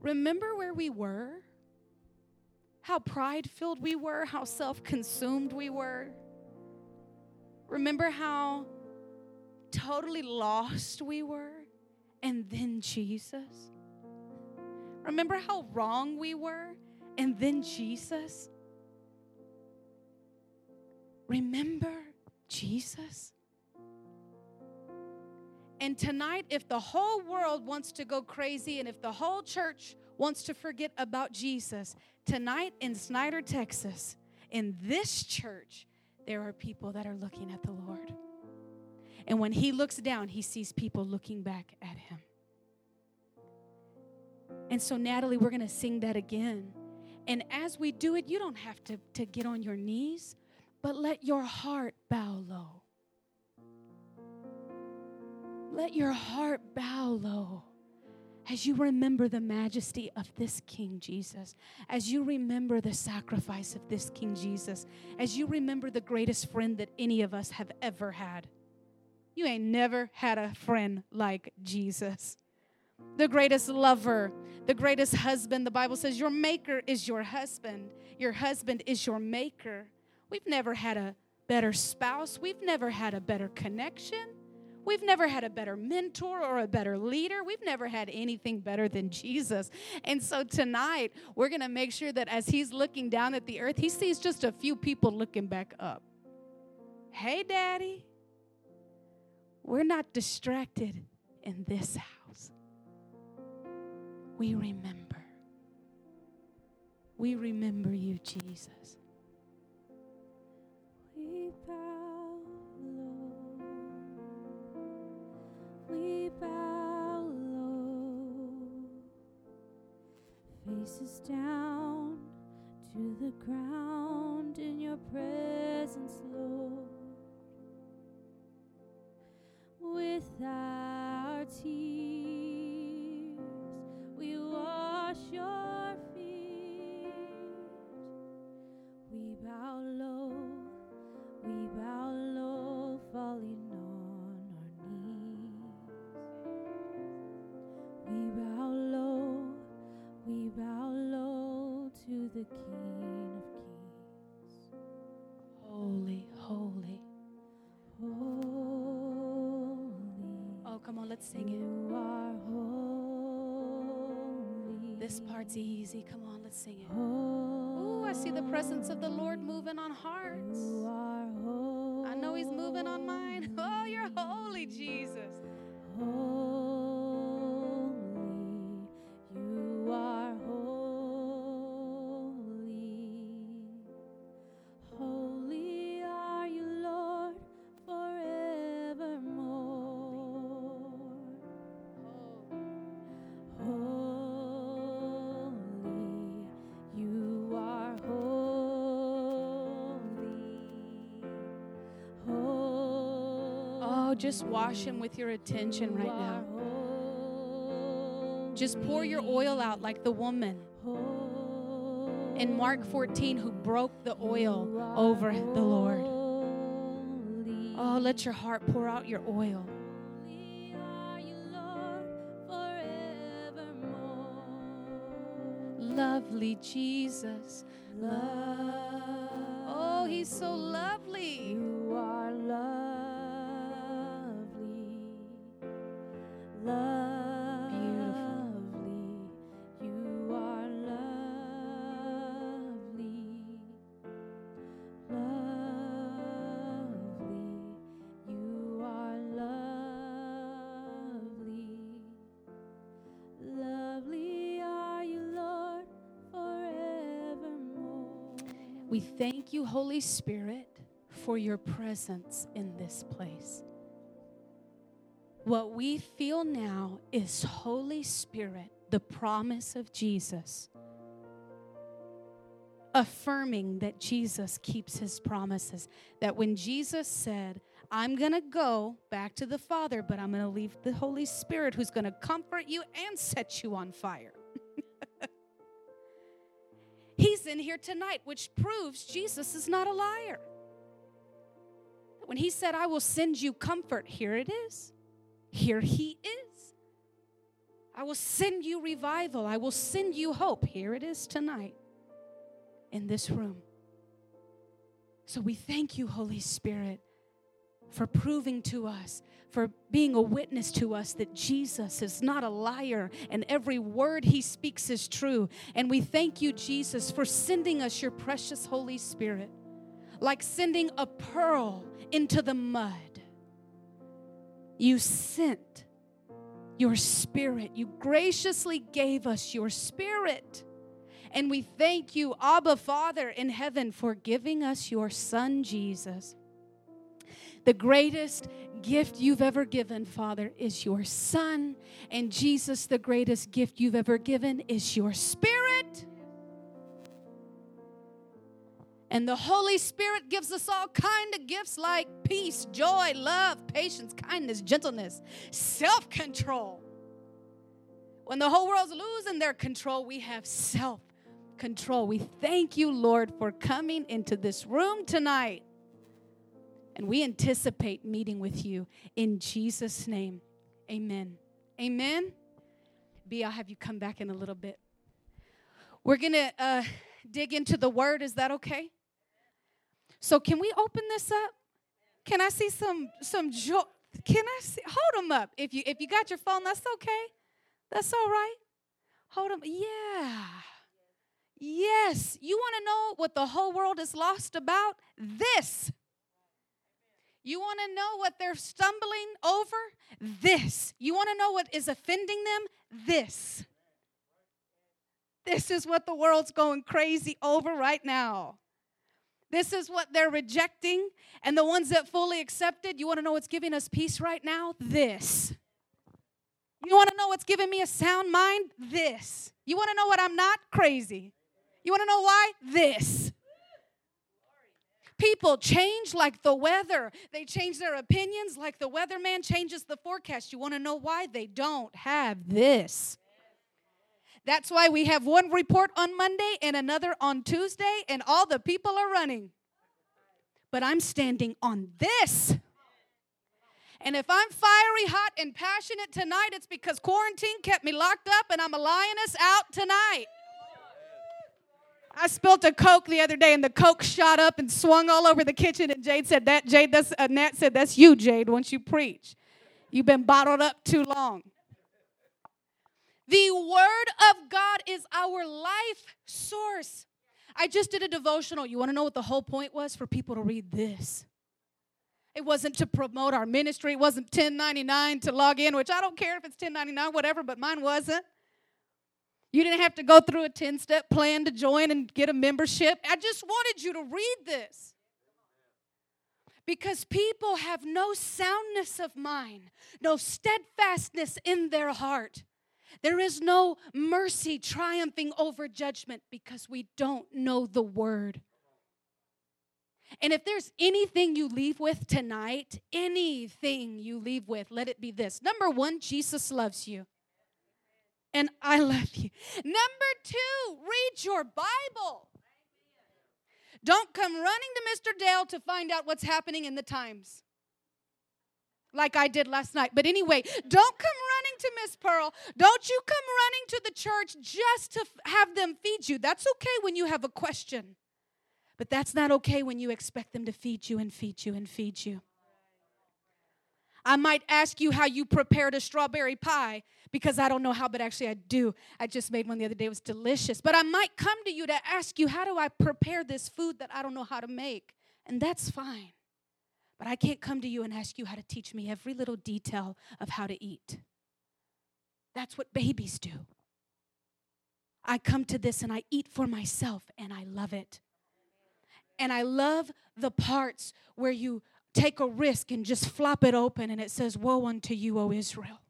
remember where we were? How pride filled we were, how self consumed we were. Remember how totally lost we were? And then Jesus. Remember how wrong we were? And then Jesus. Remember Jesus? And tonight, if the whole world wants to go crazy and if the whole church wants to forget about Jesus, tonight in Snyder, Texas, in this church, there are people that are looking at the Lord. And when he looks down, he sees people looking back at him. And so, Natalie, we're going to sing that again. And as we do it, you don't have to, to get on your knees, but let your heart bow low. Let your heart bow low as you remember the majesty of this King Jesus, as you remember the sacrifice of this King Jesus, as you remember the greatest friend that any of us have ever had. You ain't never had a friend like Jesus. The greatest lover, the greatest husband. The Bible says your maker is your husband, your husband is your maker. We've never had a better spouse, we've never had a better connection. We've never had a better mentor or a better leader. We've never had anything better than Jesus. And so tonight, we're going to make sure that as he's looking down at the earth, he sees just a few people looking back up. Hey, Daddy, we're not distracted in this house. We remember. We remember you, Jesus. We bow We bow low. Faces down to the ground in your presence, Lord. With our tears, presence of the Lord moving on hearts. you are holy. I know He's moving on mine. Oh, you're holy, Jesus. Just wash Him with your attention right now. Just pour your oil out like the woman in Mark 14 who broke the oil over the Lord. Oh, let your heart pour out your oil. Lovely Jesus. Love. Oh, He's so lovely. We thank you, Holy Spirit, for your presence in this place. What we feel now is Holy Spirit, the promise of Jesus, affirming that Jesus keeps his promises. That when Jesus said, I'm going to go back to the Father, but I'm going to leave the Holy Spirit who's going to comfort you and set you on fire. In here tonight, which proves Jesus is not a liar. When he said, I will send you comfort, here it is. Here he is. I will send you revival. I will send you hope. Here it is tonight in this room. So we thank you, Holy Spirit, for proving to us, for being a witness to us that Jesus is not a liar and every word he speaks is true. And we thank you, Jesus, for sending us your precious Holy Spirit, like sending a pearl into the mud. You sent your spirit, you graciously gave us your spirit. And we thank you, Abba Father in heaven, for giving us your Son, Jesus. The greatest gift you've ever given, Father, is your Son. And Jesus, the greatest gift you've ever given is your Spirit. And the Holy Spirit gives us all kind of gifts like peace, joy, love, patience, kindness, gentleness, self-control. When the whole world's losing their control, we have self control. We thank you, Lord, for coming into this room tonight. And we anticipate meeting with you in Jesus' name. Amen. Amen. B, I'll have you come back in a little bit. We're going to uh, dig into the word. Is that okay? So, can we open this up? Can I see some some joy? Can I see? Hold them up. If you if you got your phone, that's okay. That's all right. Hold them. Yeah. Yes. You want to know what the whole world is lost about? This. You want to know what they're stumbling over? This. You want to know what is offending them? This. This is what the world's going crazy over right now. This is what they're rejecting. And the ones that fully accepted, you want to know what's giving us peace right now? This. You want to know what's giving me a sound mind? This. You want to know what I'm not? Crazy. You want to know why? This. People change like the weather. They change their opinions like the weatherman changes the forecast. You want to know why? They don't have this. That's why we have one report on Monday and another on Tuesday, and all the people are running. But I'm standing on this. And if I'm fiery, hot, and passionate tonight, it's because quarantine kept me locked up and I'm a lioness out tonight. I spilt a Coke the other day, and the Coke shot up and swung all over the kitchen. And Jade said, "That Jade, that's uh, Nat said, that's you, Jade. Once you preach, you've been bottled up too long." The Word of God is our life source. I just did a devotional. You want to know what the whole point was for people to read this? It wasn't to promote our ministry. It wasn't 1099 to log in, which I don't care if it's 1099, whatever, but mine wasn't. You didn't have to go through a 10 step plan to join and get a membership. I just wanted you to read this. Because people have no soundness of mind, no steadfastness in their heart. There is no mercy triumphing over judgment because we don't know the word. And if there's anything you leave with tonight, anything you leave with, let it be this. Number one, Jesus loves you and I love you. Number two, read your Bible. Don't come running to Mr. Dale to find out what's happening in the times. Like I did last night. But anyway, don't come running to Miss Pearl. Don't you come running to the church just to have them feed you. That's okay when you have a question. But that's not okay when you expect them to feed you and feed you and feed you. I might ask you how you prepared a strawberry pie because I don't know how, but actually I do. I just made one the other day. It was delicious. But I might come to you to ask you, how do I prepare this food that I don't know how to make? And that's fine. But I can't come to you and ask you how to teach me every little detail of how to eat. That's what babies do. I come to this and I eat for myself and I love it. And I love the parts where you take a risk and just flop it open and it says, Woe unto you, O Israel.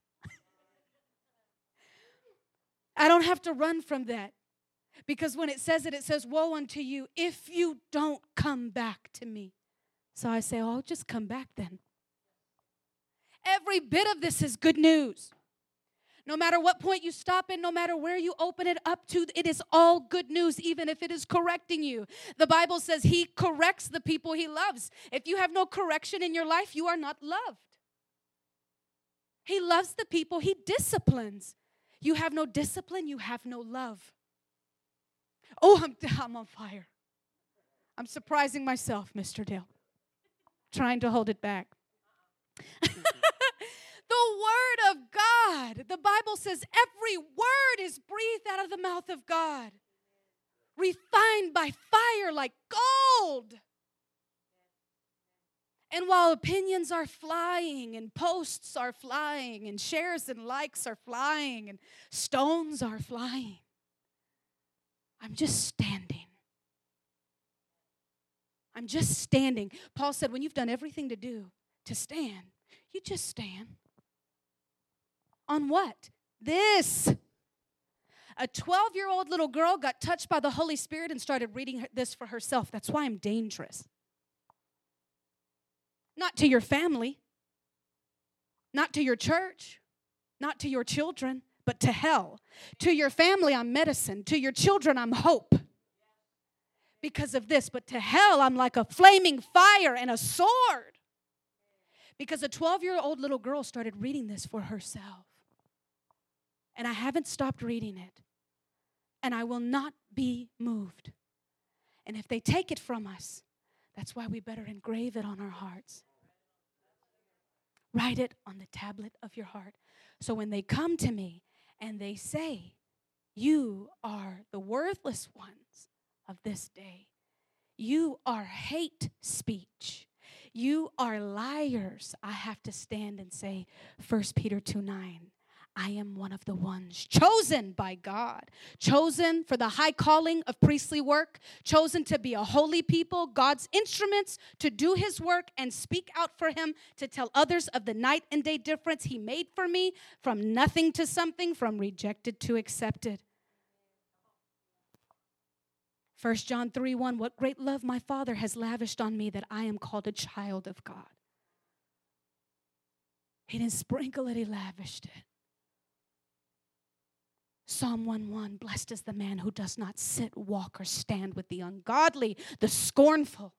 I don't have to run from that because when it says it, it says, Woe unto you if you don't come back to me. So I say, Oh, just come back then. Every bit of this is good news. No matter what point you stop in, no matter where you open it up to, it is all good news, even if it is correcting you. The Bible says He corrects the people He loves. If you have no correction in your life, you are not loved. He loves the people He disciplines. You have no discipline, you have no love. Oh, I'm, I'm on fire. I'm surprising myself, Mr. Dale, trying to hold it back. the Word of God, the Bible says every word is breathed out of the mouth of God, refined by fire like gold. And while opinions are flying, and posts are flying, and shares and likes are flying, and stones are flying, I'm just standing. I'm just standing. Paul said, when you've done everything to do to stand, you just stand. On what? This. A 12 year old little girl got touched by the Holy Spirit and started reading this for herself. That's why I'm dangerous. Not to your family, not to your church, not to your children, but to hell. To your family, I'm medicine. To your children, I'm hope because of this. But to hell, I'm like a flaming fire and a sword. Because a 12 year old little girl started reading this for herself. And I haven't stopped reading it. And I will not be moved. And if they take it from us, that's why we better engrave it on our hearts. Write it on the tablet of your heart. So when they come to me and they say, You are the worthless ones of this day, you are hate speech. You are liars. I have to stand and say, 1 Peter 2 9. I am one of the ones chosen by God, chosen for the high calling of priestly work, chosen to be a holy people, God's instruments to do his work and speak out for him, to tell others of the night and day difference he made for me from nothing to something, from rejected to accepted. 1 John 3 1 What great love my Father has lavished on me that I am called a child of God. He didn't sprinkle it, he lavished it. Psalm 1 1 Blessed is the man who does not sit, walk, or stand with the ungodly, the scornful.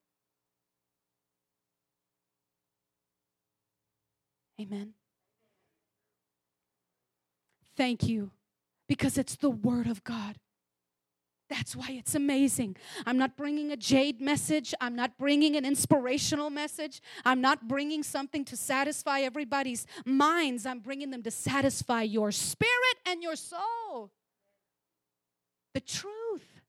Amen. Thank you because it's the Word of God. That's why it's amazing. I'm not bringing a jade message. I'm not bringing an inspirational message. I'm not bringing something to satisfy everybody's minds. I'm bringing them to satisfy your spirit and your soul. The truth.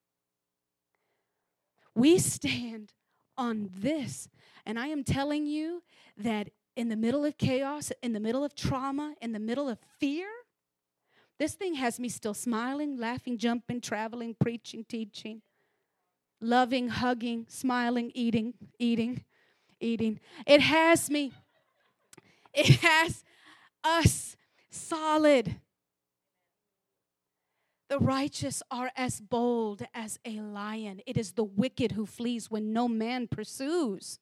We stand on this. And I am telling you that in the middle of chaos, in the middle of trauma, in the middle of fear, this thing has me still smiling, laughing, jumping, traveling, preaching, teaching, loving, hugging, smiling, eating, eating, eating. It has me, it has us solid. The righteous are as bold as a lion. It is the wicked who flees when no man pursues.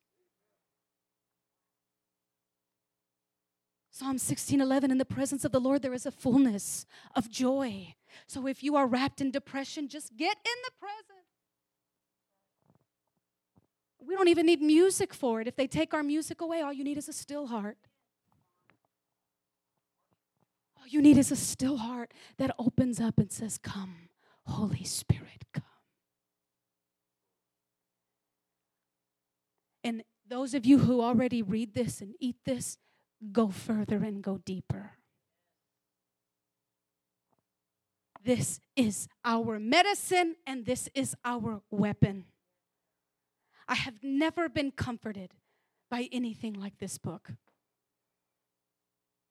Psalm 16:11 in the presence of the Lord, there is a fullness of joy. So if you are wrapped in depression, just get in the presence. We don't even need music for it. If they take our music away, all you need is a still heart. All you need is a still heart that opens up and says, Come, Holy Spirit, come. And those of you who already read this and eat this, go further and go deeper. This is our medicine and this is our weapon. I have never been comforted by anything like this book.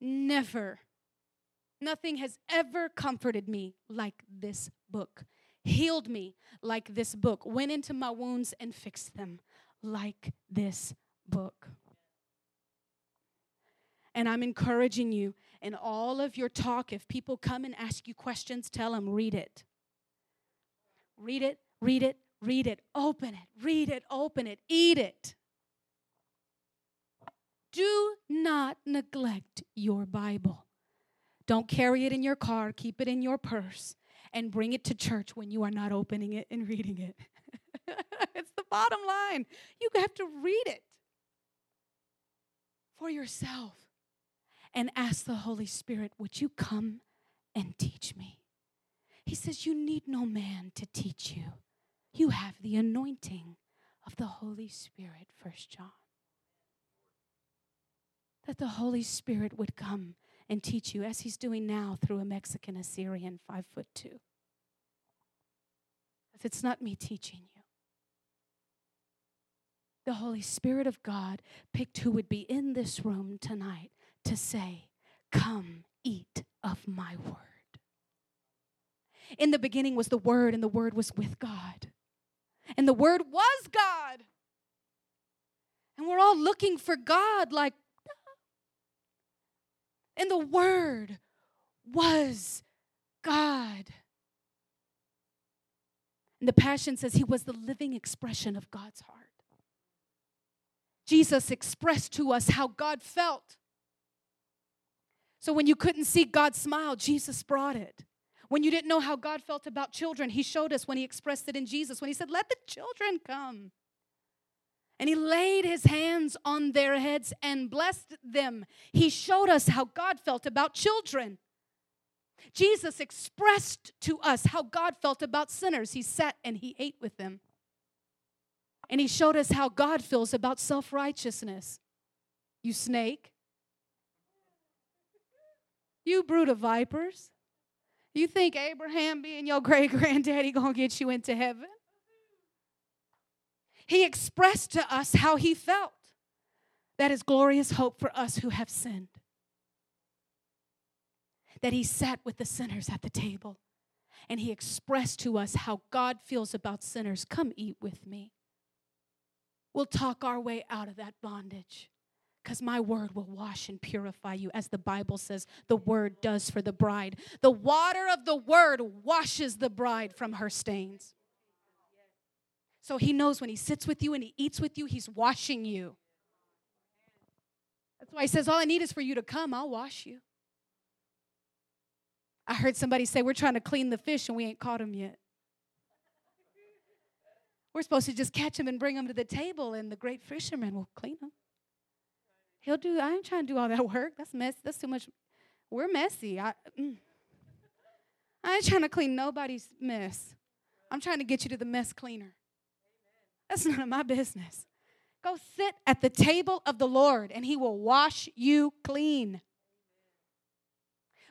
Never. Nothing has ever comforted me like this book, healed me like this book, went into my wounds and fixed them like this book. And I'm encouraging you in all of your talk, if people come and ask you questions, tell them, read it. Read it, read it, read it, open it, read it, open it, eat it. Do not neglect your Bible. Don't carry it in your car, keep it in your purse, and bring it to church when you are not opening it and reading it. it's the bottom line. You have to read it for yourself and ask the Holy Spirit, would you come and teach me. He says, You need no man to teach you. You have the anointing of the Holy Spirit, First John. That the Holy Spirit would come and teach you, as he's doing now through a Mexican Assyrian five foot two. If it's not me teaching you, the Holy Spirit of God picked who would be in this room tonight to say, Come, eat of my word. In the beginning was the Word, and the Word was with God. And the Word was God. And we're all looking for God like, and the Word was God. And the Passion says he was the living expression of God's heart. Jesus expressed to us how God felt. So when you couldn't see God's smile, Jesus brought it. When you didn't know how God felt about children, He showed us when He expressed it in Jesus, when He said, Let the children come. And He laid His hands on their heads and blessed them. He showed us how God felt about children. Jesus expressed to us how God felt about sinners. He sat and He ate with them. And He showed us how God feels about self righteousness. You snake. You brood of vipers. You think Abraham being your great granddaddy gonna get you into heaven? He expressed to us how he felt. That is glorious hope for us who have sinned. That he sat with the sinners at the table and he expressed to us how God feels about sinners. Come eat with me. We'll talk our way out of that bondage because my word will wash and purify you, as the Bible says the word does for the bride. The water of the word washes the bride from her stains. So he knows when he sits with you and he eats with you, he's washing you. That's why he says, All I need is for you to come, I'll wash you. I heard somebody say, We're trying to clean the fish and we ain't caught them yet. We're supposed to just catch them and bring them to the table, and the great fisherman will clean them. He'll do, I ain't trying to do all that work. That's mess. That's too much. We're messy. I, mm. I ain't trying to clean nobody's mess. I'm trying to get you to the mess cleaner. That's none of my business. Go sit at the table of the Lord and he will wash you clean.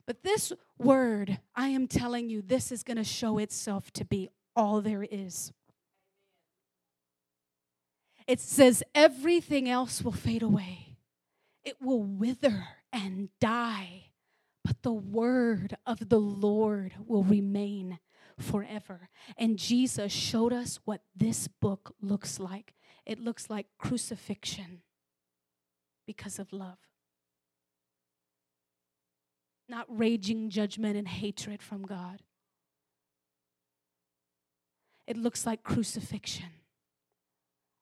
But this word, I am telling you, this is going to show itself to be all there is. It says everything else will fade away it will wither and die, but the word of the Lord will remain forever. And Jesus showed us what this book looks like it looks like crucifixion because of love. Not raging judgment and hatred from God. It looks like crucifixion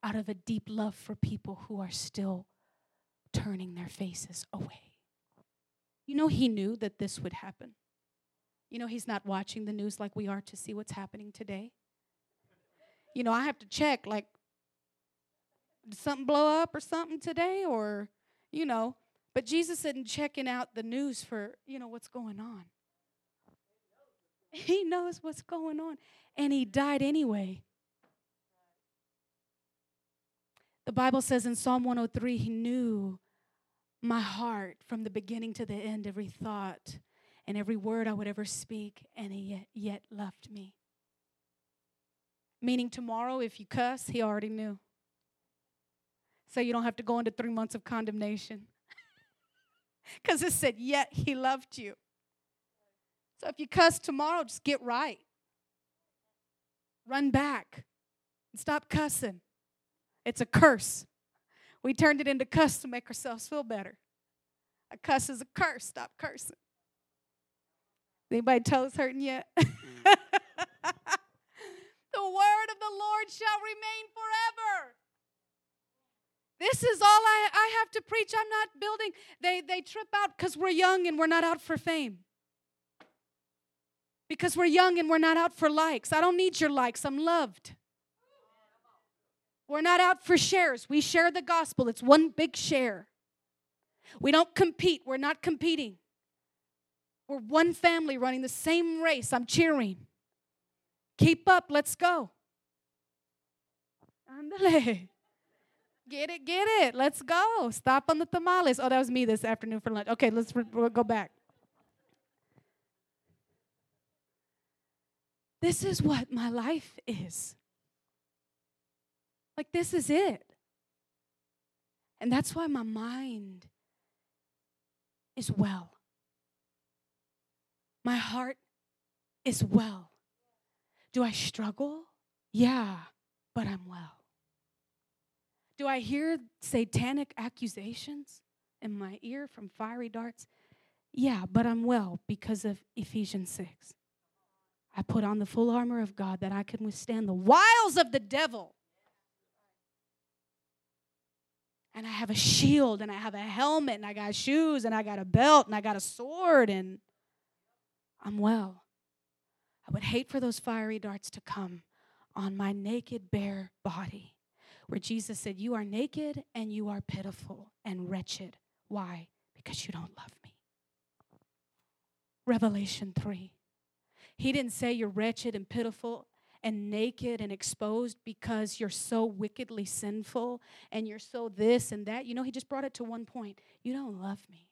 out of a deep love for people who are still turning their faces away. You know, he knew that this would happen. You know, he's not watching the news like we are to see what's happening today. You know, I have to check, like, did something blow up or something today? Or, you know, but Jesus isn't checking out the news for, you know, what's going on. He knows what's going on. And he died anyway. The Bible says in Psalm 103, he knew my heart from the beginning to the end, every thought and every word I would ever speak, and he yet, loved me. Meaning, tomorrow, if you cuss, he already knew. So you don't have to go into three months of condemnation. Because it said, yet he loved you. So if you cuss tomorrow, just get right. Run back and stop cussing. It's a curse. We turned it into cuss to make ourselves feel better. A cuss is a curse. Stop cursing. Anybody toes hurting yet? the word of the Lord shall remain forever. This is all I, I have to preach. I'm not building. They, they trip out because we're young and we're not out for fame. Because we're young and we're not out for likes. I don't need your likes. I'm loved. We're not out for shares. We share the gospel, it's one big share. We don't compete, we're not competing. We're one family running the same race. I'm cheering. Keep up, let's go. Andale. Get it, get it. Let's go. Stop on the tamales. Oh, that was me this afternoon for lunch. Okay, let's we'll go back. This is what my life is. Like, this is it. And that's why my mind is well. My heart is well. Do I struggle? Yeah, but I'm well. Do I hear satanic accusations in my ear from fiery darts? Yeah, but I'm well because of Ephesians 6. I put on the full armor of God that I can withstand the wiles of the devil. And I have a shield and I have a helmet and I got shoes and I got a belt and I got a sword and I'm well. I would hate for those fiery darts to come on my naked, bare body where Jesus said, You are naked and you are pitiful and wretched. Why? Because you don't love me. Revelation 3. He didn't say you're wretched and pitiful and naked and exposed because you're so wickedly sinful and you're so this and that. You know, he just brought it to one point. You don't love me.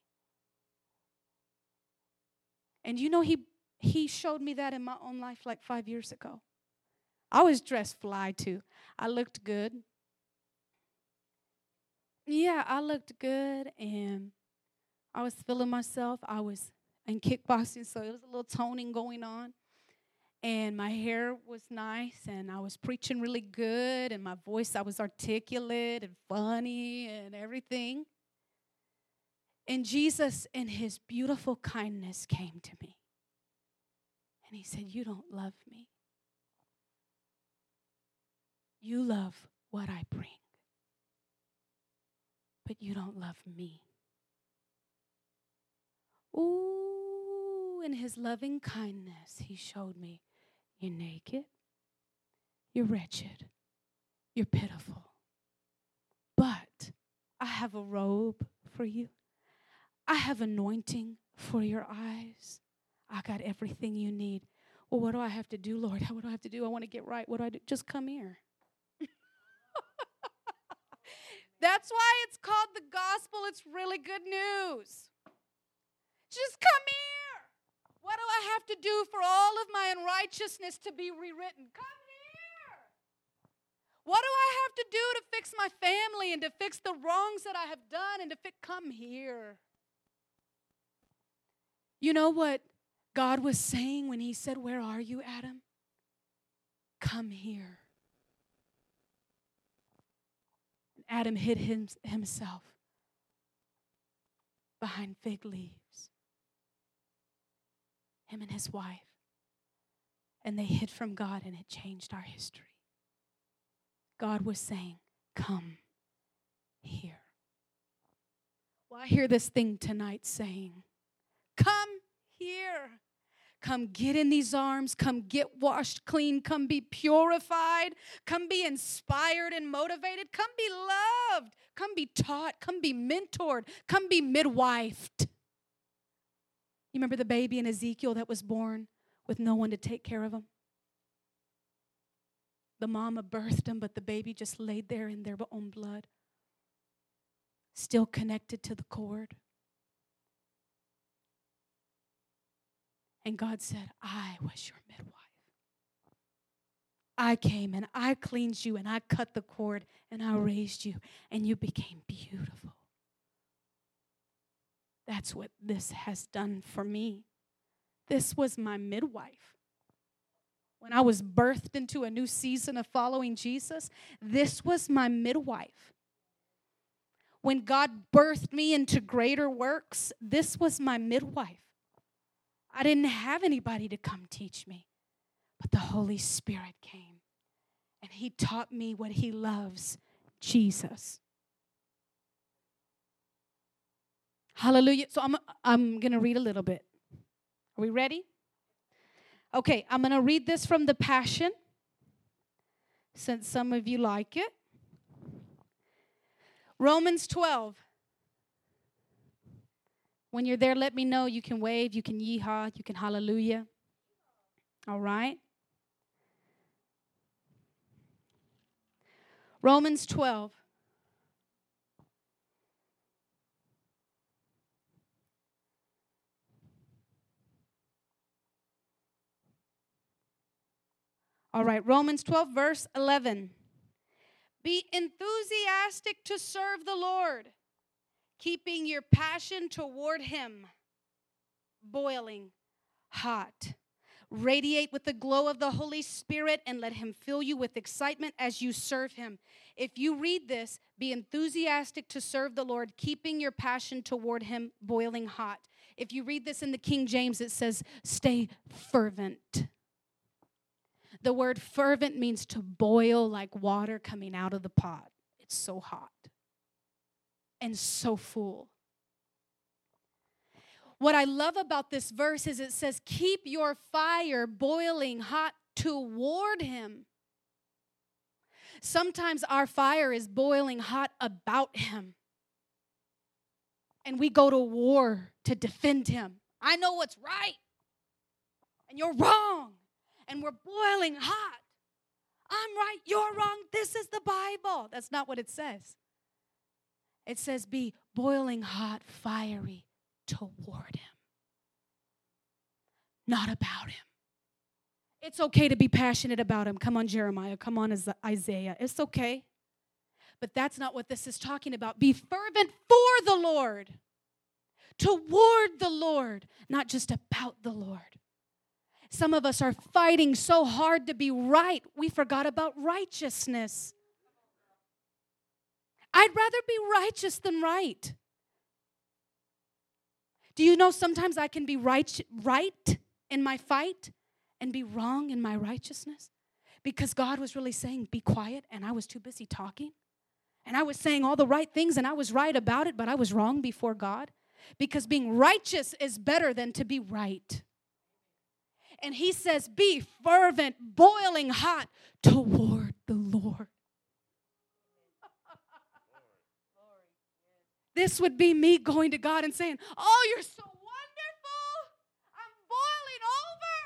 And you know, he he showed me that in my own life like five years ago. I was dressed fly too. I looked good. Yeah, I looked good and I was feeling myself. I was in kickboxing, so it was a little toning going on. And my hair was nice, and I was preaching really good, and my voice, I was articulate and funny and everything. And Jesus, in his beautiful kindness, came to me. And he said, You don't love me. You love what I bring but you don't love me. Ooh, in his loving kindness, he showed me you're naked, you're wretched, you're pitiful. But I have a robe for you, I have anointing for your eyes. I got everything you need. Well, what do I have to do, Lord? What do I have to do? I want to get right. What do I do? Just come here. That's why it's called the gospel. It's really good news. Just come here. What do I have to do for all of my unrighteousness to be rewritten? Come here. What do I have to do to fix my family and to fix the wrongs that I have done and to fix? Come here. You know what God was saying when He said, Where are you, Adam? Come here. And Adam hid him, himself behind fig leaves. Him and his wife. And they hid from God, and it changed our history. God was saying, Come here. Well, I hear this thing tonight saying, Come here. Come get in these arms. Come get washed clean. Come be purified. Come be inspired and motivated. Come be loved. Come be taught. Come be mentored. Come be midwifed. You remember the baby in Ezekiel that was born with no one to take care of him? The mama birthed him, but the baby just laid there in their own blood, still connected to the cord. And God said, I was your midwife. I came and I cleansed you and I cut the cord and I raised you and you became beautiful. That's what this has done for me. This was my midwife. When I was birthed into a new season of following Jesus, this was my midwife. When God birthed me into greater works, this was my midwife. I didn't have anybody to come teach me, but the Holy Spirit came and He taught me what He loves Jesus. Hallelujah. So I'm, I'm going to read a little bit. Are we ready? Okay, I'm going to read this from the Passion, since some of you like it. Romans 12, When you're there, let me know. You can wave, you can yeehaw, you can hallelujah. All right? Romans 12. All right, Romans 12, verse 11. Be enthusiastic to serve the Lord, keeping your passion toward Him boiling hot. Radiate with the glow of the Holy Spirit and let Him fill you with excitement as you serve Him. If you read this, be enthusiastic to serve the Lord, keeping your passion toward Him boiling hot. If you read this in the King James, it says, stay fervent. The word fervent means to boil like water coming out of the pot. It's so hot and so full. What I love about this verse is it says, Keep your fire boiling hot toward Him. Sometimes our fire is boiling hot about Him. And we go to war to defend Him. I know what's right, and you're wrong and we're boiling hot. I'm right, you're wrong, this is the Bible. That's not what it says. It says, be boiling hot, fiery toward Him, not about Him. It's okay to be passionate about Him. Come on, Jeremiah. Come on, Isaiah. It's okay. But that's not what this is talking about. Be fervent for the Lord, toward the Lord, not just about the Lord. Some of us are fighting so hard to be right, we forgot about righteousness. I'd rather be righteous than right. Do you know sometimes I can be right, right in my fight and be wrong in my righteousness? Because God was really saying, be quiet, and I was too busy talking. And I was saying all the right things, and I was right about it, but I was wrong before God. Because being righteous is better than to be right. And he says, Be fervent, boiling hot toward the Lord. this would be me going to God and saying, Oh, you're so wonderful. I'm boiling over.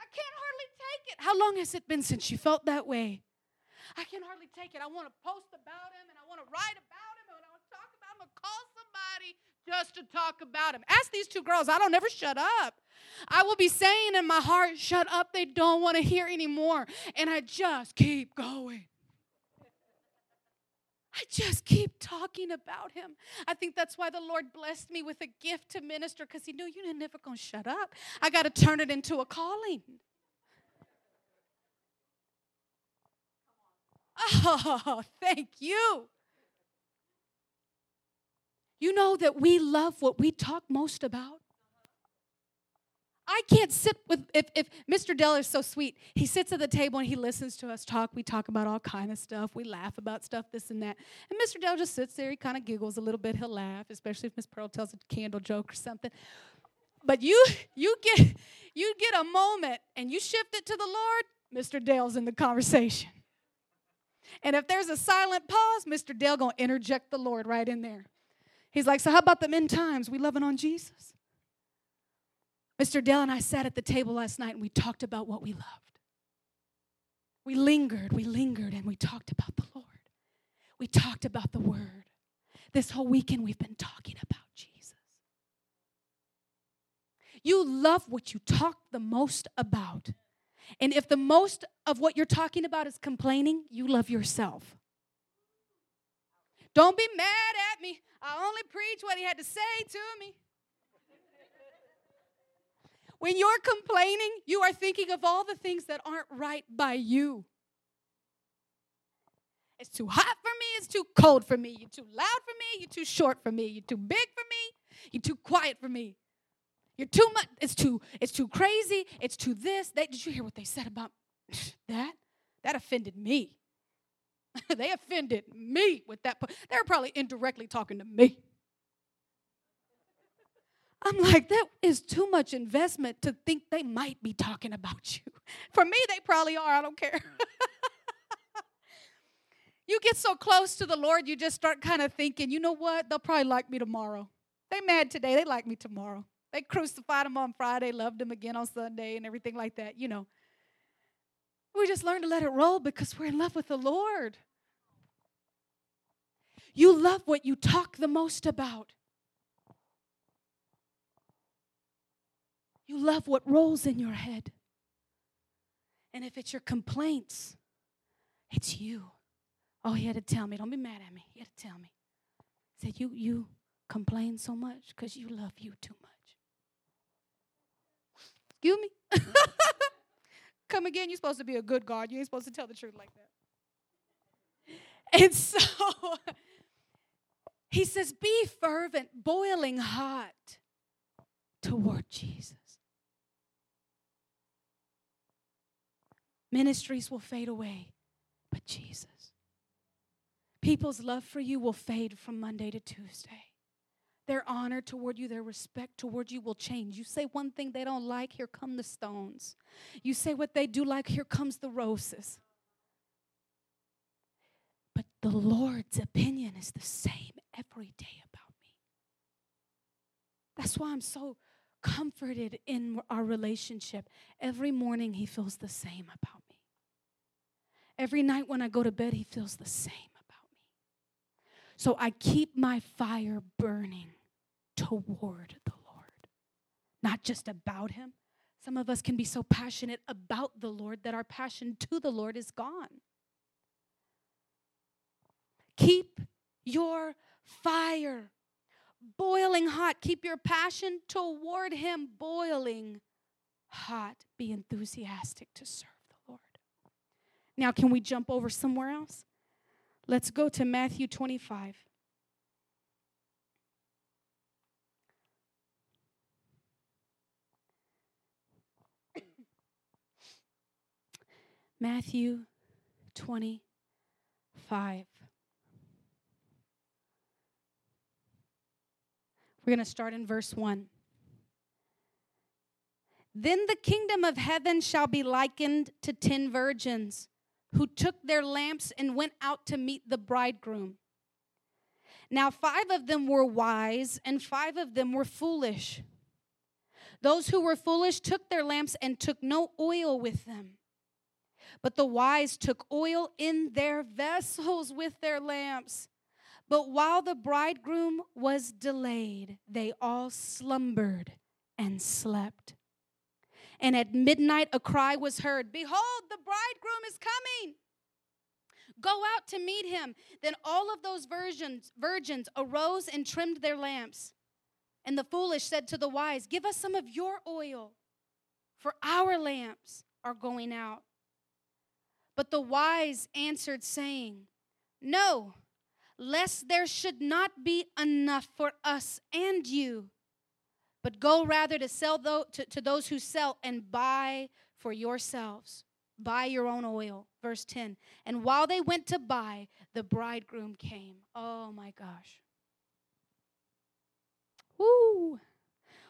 I can't hardly take it. How long has it been since you felt that way? I can hardly take it. I want to post about him and I want to write about him and I want to talk about him and call somebody just to talk about him. Ask these two girls. I don't ever shut up. I will be saying in my heart, shut up. They don't want to hear anymore. And I just keep going. I just keep talking about him. I think that's why the Lord blessed me with a gift to minister because he knew you're never going to shut up. I got to turn it into a calling. Oh, thank you. You know that we love what we talk most about. I can't sit with if, if Mr. Dell is so sweet. He sits at the table and he listens to us talk. We talk about all kind of stuff. We laugh about stuff, this and that. And Mr. Dell just sits there. He kind of giggles a little bit. He'll laugh, especially if Miss Pearl tells a candle joke or something. But you you get you get a moment and you shift it to the Lord. Mr. Dell's in the conversation. And if there's a silent pause, Mr. Dell gonna interject the Lord right in there. He's like, so how about the end times? We loving on Jesus? Mr. Dell and I sat at the table last night and we talked about what we loved. We lingered, we lingered, and we talked about the Lord. We talked about the Word. This whole weekend we've been talking about Jesus. You love what you talk the most about. And if the most of what you're talking about is complaining, you love yourself. Don't be mad at me. I only preach what he had to say to me. When you're complaining, you are thinking of all the things that aren't right by you. It's too hot for me, it's too cold for me, you're too loud for me, you're too short for me, you're too big for me, you're too quiet for me. You're too much, it's too, it's too crazy, it's too this. That, did you hear what they said about that? That offended me. they offended me with that. They were probably indirectly talking to me. I'm like, that is too much investment to think they might be talking about you. For me, they probably are. I don't care. you get so close to the Lord, you just start kind of thinking, you know what? They'll probably like me tomorrow. They mad today, they like me tomorrow. They crucified him on Friday, loved him again on Sunday, and everything like that, you know. We just learn to let it roll because we're in love with the Lord. You love what you talk the most about. You love what rolls in your head. And if it's your complaints, it's you. Oh, he had to tell me. Don't be mad at me. He had to tell me. He said, You you complain so much because you love you too much. Excuse me. Come again, you're supposed to be a good God. You ain't supposed to tell the truth like that. And so he says, Be fervent, boiling hot toward Jesus. Ministries will fade away, but Jesus. People's love for you will fade from Monday to Tuesday. Their honor toward you, their respect toward you will change. You say one thing they don't like, here come the stones. You say what they do like, here comes the roses. But the Lord's opinion is the same every day about me. That's why I'm so comforted in our relationship. Every morning, He feels the same about me. Every night when I go to bed, He feels the same about me. So I keep my fire burning toward the Lord, not just about Him. Some of us can be so passionate about the Lord that our passion to the Lord is gone. Keep your fire boiling hot. Keep your passion toward Him boiling hot. Be enthusiastic to serve the Lord. Now, can we jump over somewhere else? Let's go to Matthew 25. Matthew 25. We're going to start in verse 1. Then the kingdom of heaven shall be likened to ten virgins who took their lamps and went out to meet the bridegroom. Now, five of them were wise, and five of them were foolish. Those who were foolish took their lamps and took no oil with them. But the wise took oil in their vessels with their lamps. But while the bridegroom was delayed, they all slumbered and slept. And at midnight a cry was heard Behold, the bridegroom is coming. Go out to meet him. Then all of those virgins, virgins arose and trimmed their lamps. And the foolish said to the wise, Give us some of your oil, for our lamps are going out. But the wise answered, saying, No, lest there should not be enough for us and you, but go rather to sell tho- to, to those who sell and buy for yourselves. Buy your own oil. Verse 10. And while they went to buy, the bridegroom came. Oh my gosh. Woo!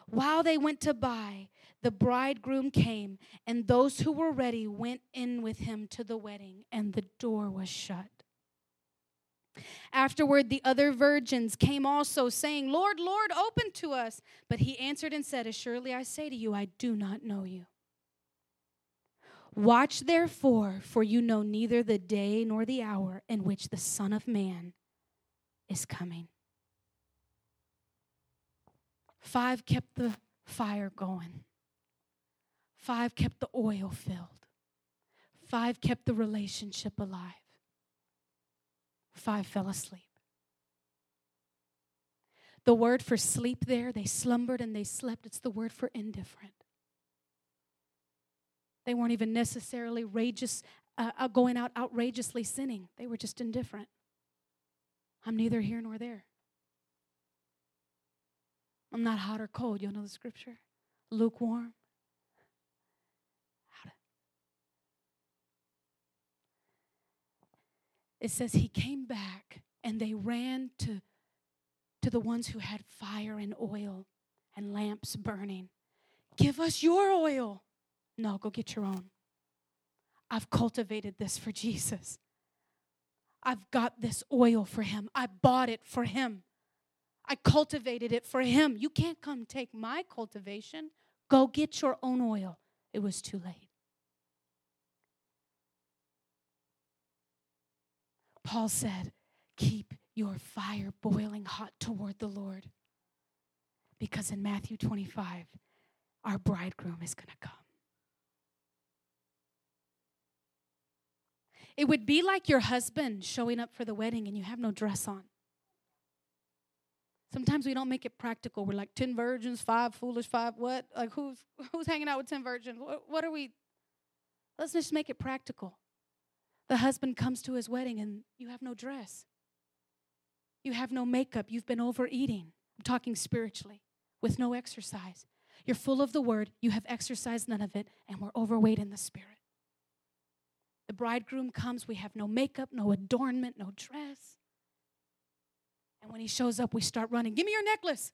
While they went to buy, the bridegroom came, and those who were ready went in with him to the wedding, and the door was shut. Afterward, the other virgins came also, saying, Lord, Lord, open to us. But he answered and said, Assuredly I say to you, I do not know you. Watch therefore, for you know neither the day nor the hour in which the Son of Man is coming. Five kept the fire going. Five kept the oil filled. Five kept the relationship alive. Five fell asleep. The word for sleep there, they slumbered and they slept. It's the word for indifferent. They weren't even necessarily rageous, uh, uh going out outrageously sinning. They were just indifferent. I'm neither here nor there. I'm not hot or cold. You'll know the scripture. Lukewarm. It says he came back and they ran to, to the ones who had fire and oil and lamps burning. Give us your oil. No, go get your own. I've cultivated this for Jesus. I've got this oil for him. I bought it for him. I cultivated it for him. You can't come take my cultivation. Go get your own oil. It was too late. Paul said, Keep your fire boiling hot toward the Lord. Because in Matthew 25, our bridegroom is going to come. It would be like your husband showing up for the wedding and you have no dress on. Sometimes we don't make it practical. We're like 10 virgins, five foolish, five what? Like who's who's hanging out with 10 virgins? What, what are we? Let's just make it practical. The husband comes to his wedding and you have no dress. You have no makeup. You've been overeating. I'm talking spiritually with no exercise. You're full of the word. You have exercised none of it, and we're overweight in the spirit. The bridegroom comes. We have no makeup, no adornment, no dress. And when he shows up, we start running. Give me your necklace.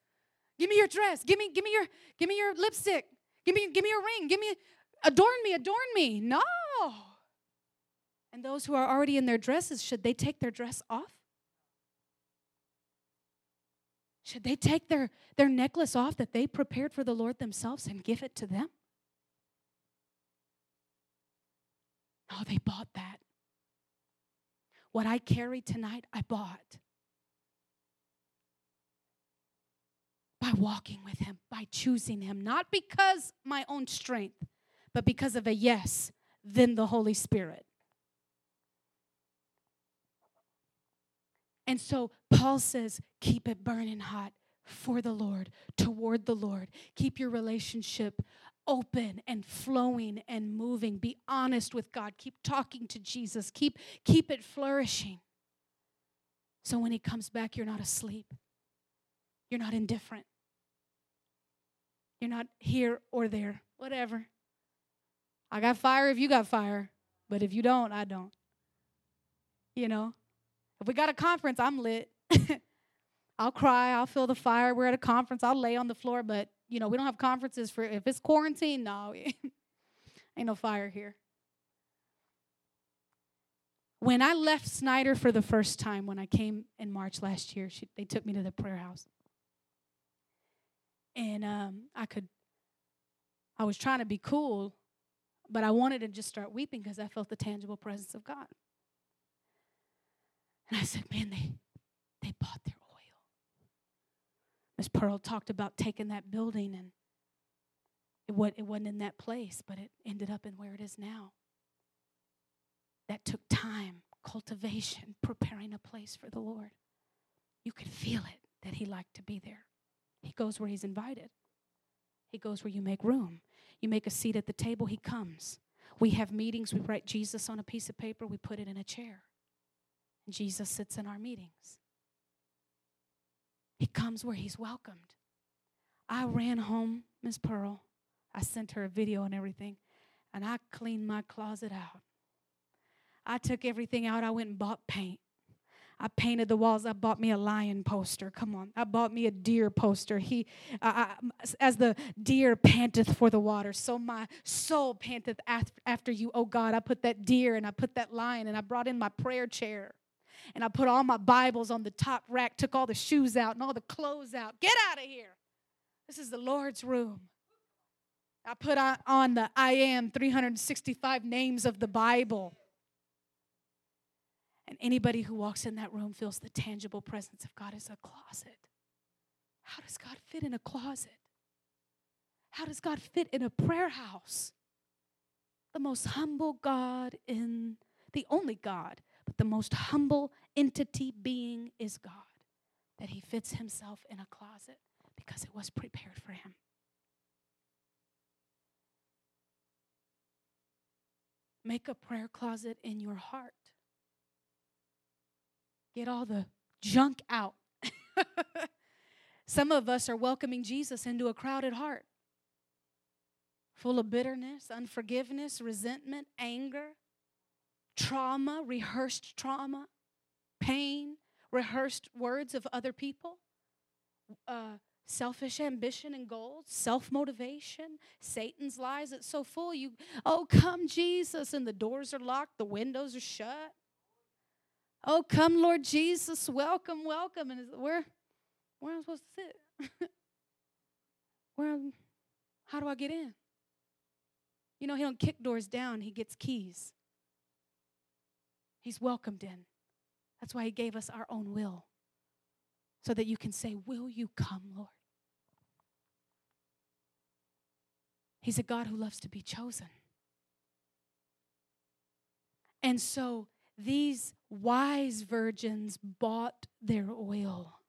Give me your dress. Give me, give me your, give me your lipstick. Give me, give me your ring. Give me, adorn me, adorn me. No. And those who are already in their dresses, should they take their dress off? Should they take their, their necklace off that they prepared for the Lord themselves and give it to them? No, they bought that. What I carry tonight, I bought. By walking with Him, by choosing Him, not because my own strength, but because of a yes, then the Holy Spirit. And so Paul says, keep it burning hot for the Lord, toward the Lord. Keep your relationship open and flowing and moving. Be honest with God. Keep talking to Jesus. Keep keep it flourishing. So when he comes back, you're not asleep. You're not indifferent. You're not here or there. Whatever. I got fire if you got fire, but if you don't, I don't. You know? If we got a conference, I'm lit. I'll cry, I'll feel the fire. We're at a conference, I'll lay on the floor, but you know, we don't have conferences for if it's quarantine, no. Ain't no fire here. When I left Snyder for the first time, when I came in March last year, she, they took me to the prayer house. And um, I could, I was trying to be cool, but I wanted to just start weeping because I felt the tangible presence of God. And I said, man, they, they bought their oil. Miss Pearl talked about taking that building and it, it wasn't in that place, but it ended up in where it is now. That took time, cultivation, preparing a place for the Lord. You could feel it that He liked to be there. He goes where He's invited, He goes where you make room. You make a seat at the table, He comes. We have meetings, we write Jesus on a piece of paper, we put it in a chair. Jesus sits in our meetings. He comes where he's welcomed. I ran home, Miss Pearl. I sent her a video and everything, and I cleaned my closet out. I took everything out. I went and bought paint. I painted the walls. I bought me a lion poster. Come on. I bought me a deer poster. He, I, as the deer panteth for the water, so my soul panteth after you, oh God. I put that deer and I put that lion and I brought in my prayer chair and I put all my Bibles on the top rack, took all the shoes out and all the clothes out. Get out of here. This is the Lord's room. I put on the I am 365 names of the Bible. And anybody who walks in that room feels the tangible presence of God as a closet. How does God fit in a closet? How does God fit in a prayer house? The most humble God in the only God but the most humble entity being is God, that he fits himself in a closet because it was prepared for him. Make a prayer closet in your heart. Get all the junk out. Some of us are welcoming Jesus into a crowded heart, full of bitterness, unforgiveness, resentment, anger, trauma, rehearsed trauma, pain, rehearsed words of other people, uh, selfish ambition and goals, self motivation, Satan's lies. It's so full. You, oh, come, Jesus, and the doors are locked, the windows are shut. Oh, come, Lord Jesus, welcome, welcome. And we're Where am I supposed to sit? Where how do I get in? You know, he don't kick doors down, he gets keys. He's welcomed in. That's why he gave us our own will. So that you can say, Will you come, Lord? He's a God who loves to be chosen. And so these wise virgins bought their oil.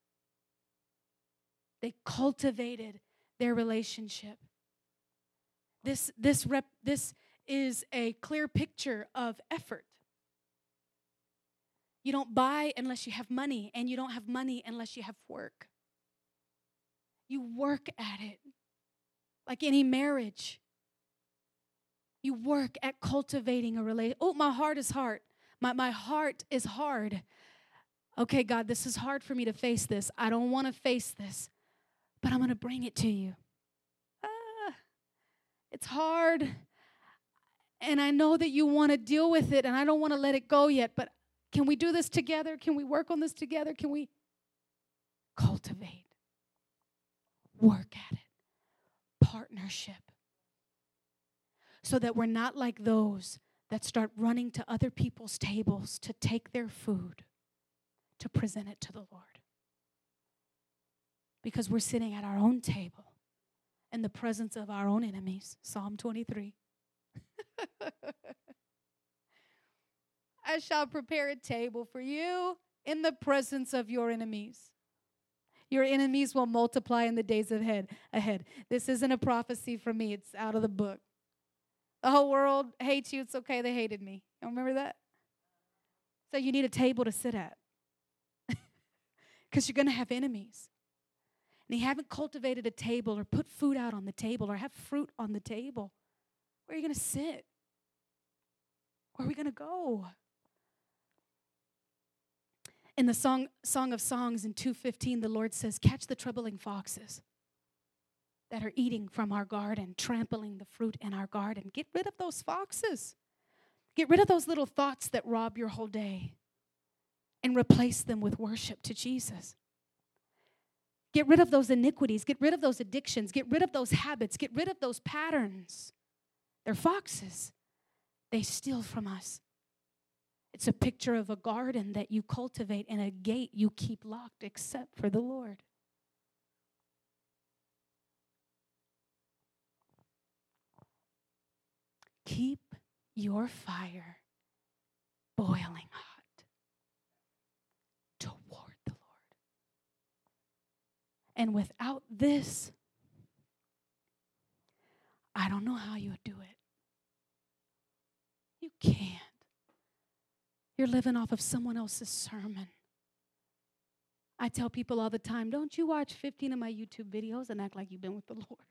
They cultivated their relationship. This, this, rep, this is a clear picture of effort. You don't buy unless you have money, and you don't have money unless you have work. You work at it like any marriage. You work at cultivating a relationship. Oh, my heart is hard. My, my heart is hard. Okay, God, this is hard for me to face this. I don't want to face this, but I'm going to bring it to you. Ah, it's hard. And I know that you want to deal with it, and I don't want to let it go yet, but can we do this together? Can we work on this together? Can we cultivate, work at it, partnership? So that we're not like those that start running to other people's tables to take their food, to present it to the Lord. Because we're sitting at our own table in the presence of our own enemies. Psalm 23. I shall prepare a table for you in the presence of your enemies. Your enemies will multiply in the days ahead. Ahead. This isn't a prophecy from me. It's out of the book. The whole world hates you. It's okay. They hated me. You remember that? So you need a table to sit at because you're going to have enemies. And you haven't cultivated a table or put food out on the table or have fruit on the table. Where are you going to sit? Where are we going to go? In the song, song of Songs in 215, the Lord says, Catch the troubling foxes that are eating from our garden, trampling the fruit in our garden. Get rid of those foxes. Get rid of those little thoughts that rob your whole day and replace them with worship to Jesus. Get rid of those iniquities. Get rid of those addictions. Get rid of those habits. Get rid of those patterns. They're foxes. They steal from us. It's a picture of a garden that you cultivate and a gate you keep locked except for the Lord. Keep your fire boiling hot toward the Lord. And without this, I don't know how you would do it. You can't. You're living off of someone else's sermon. I tell people all the time, don't you watch 15 of my YouTube videos and act like you've been with the Lord.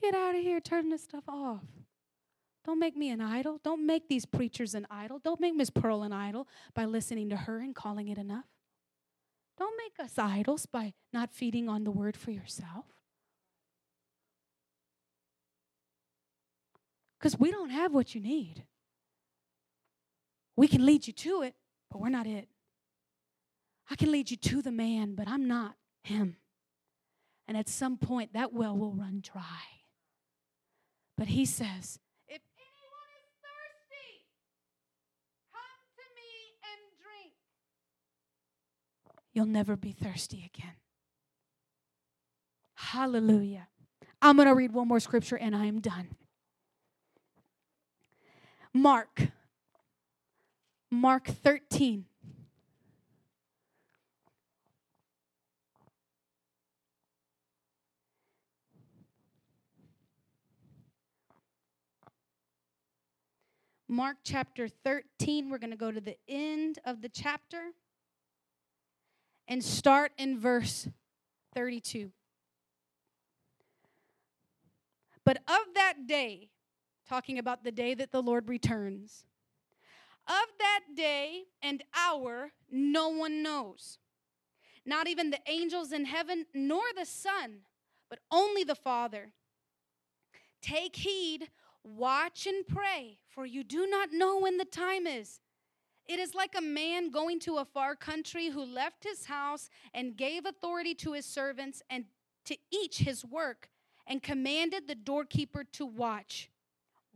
Get out of here, turn this stuff off. Don't make me an idol. Don't make these preachers an idol. Don't make Miss Pearl an idol by listening to her and calling it enough. Don't make us idols by not feeding on the word for yourself. Because we don't have what you need. We can lead you to it, but we're not it. I can lead you to the man, but I'm not him. And at some point, that well will run dry. But he says, If anyone is thirsty, come to me and drink. You'll never be thirsty again. Hallelujah. I'm going to read one more scripture and I am done. Mark Mark 13. Mark chapter 13, we're going to go to the end of the chapter and start in verse 32. But of that day, talking about the day that the Lord returns, of that day and hour, no one knows. Not even the angels in heaven, nor the Son, but only the Father. Take heed, watch and pray, for you do not know when the time is. It is like a man going to a far country who left his house and gave authority to his servants and to each his work and commanded the doorkeeper to watch.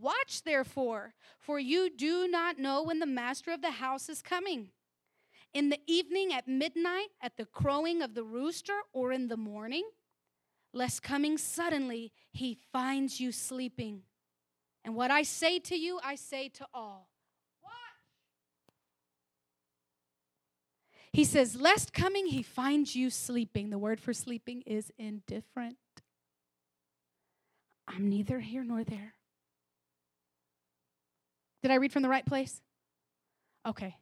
Watch, therefore, for you do not know when the master of the house is coming. In the evening, at midnight, at the crowing of the rooster, or in the morning, lest coming suddenly he finds you sleeping. And what I say to you, I say to all. He says, Lest coming he finds you sleeping. The word for sleeping is indifferent. I'm neither here nor there. Did I read from the right place? Okay.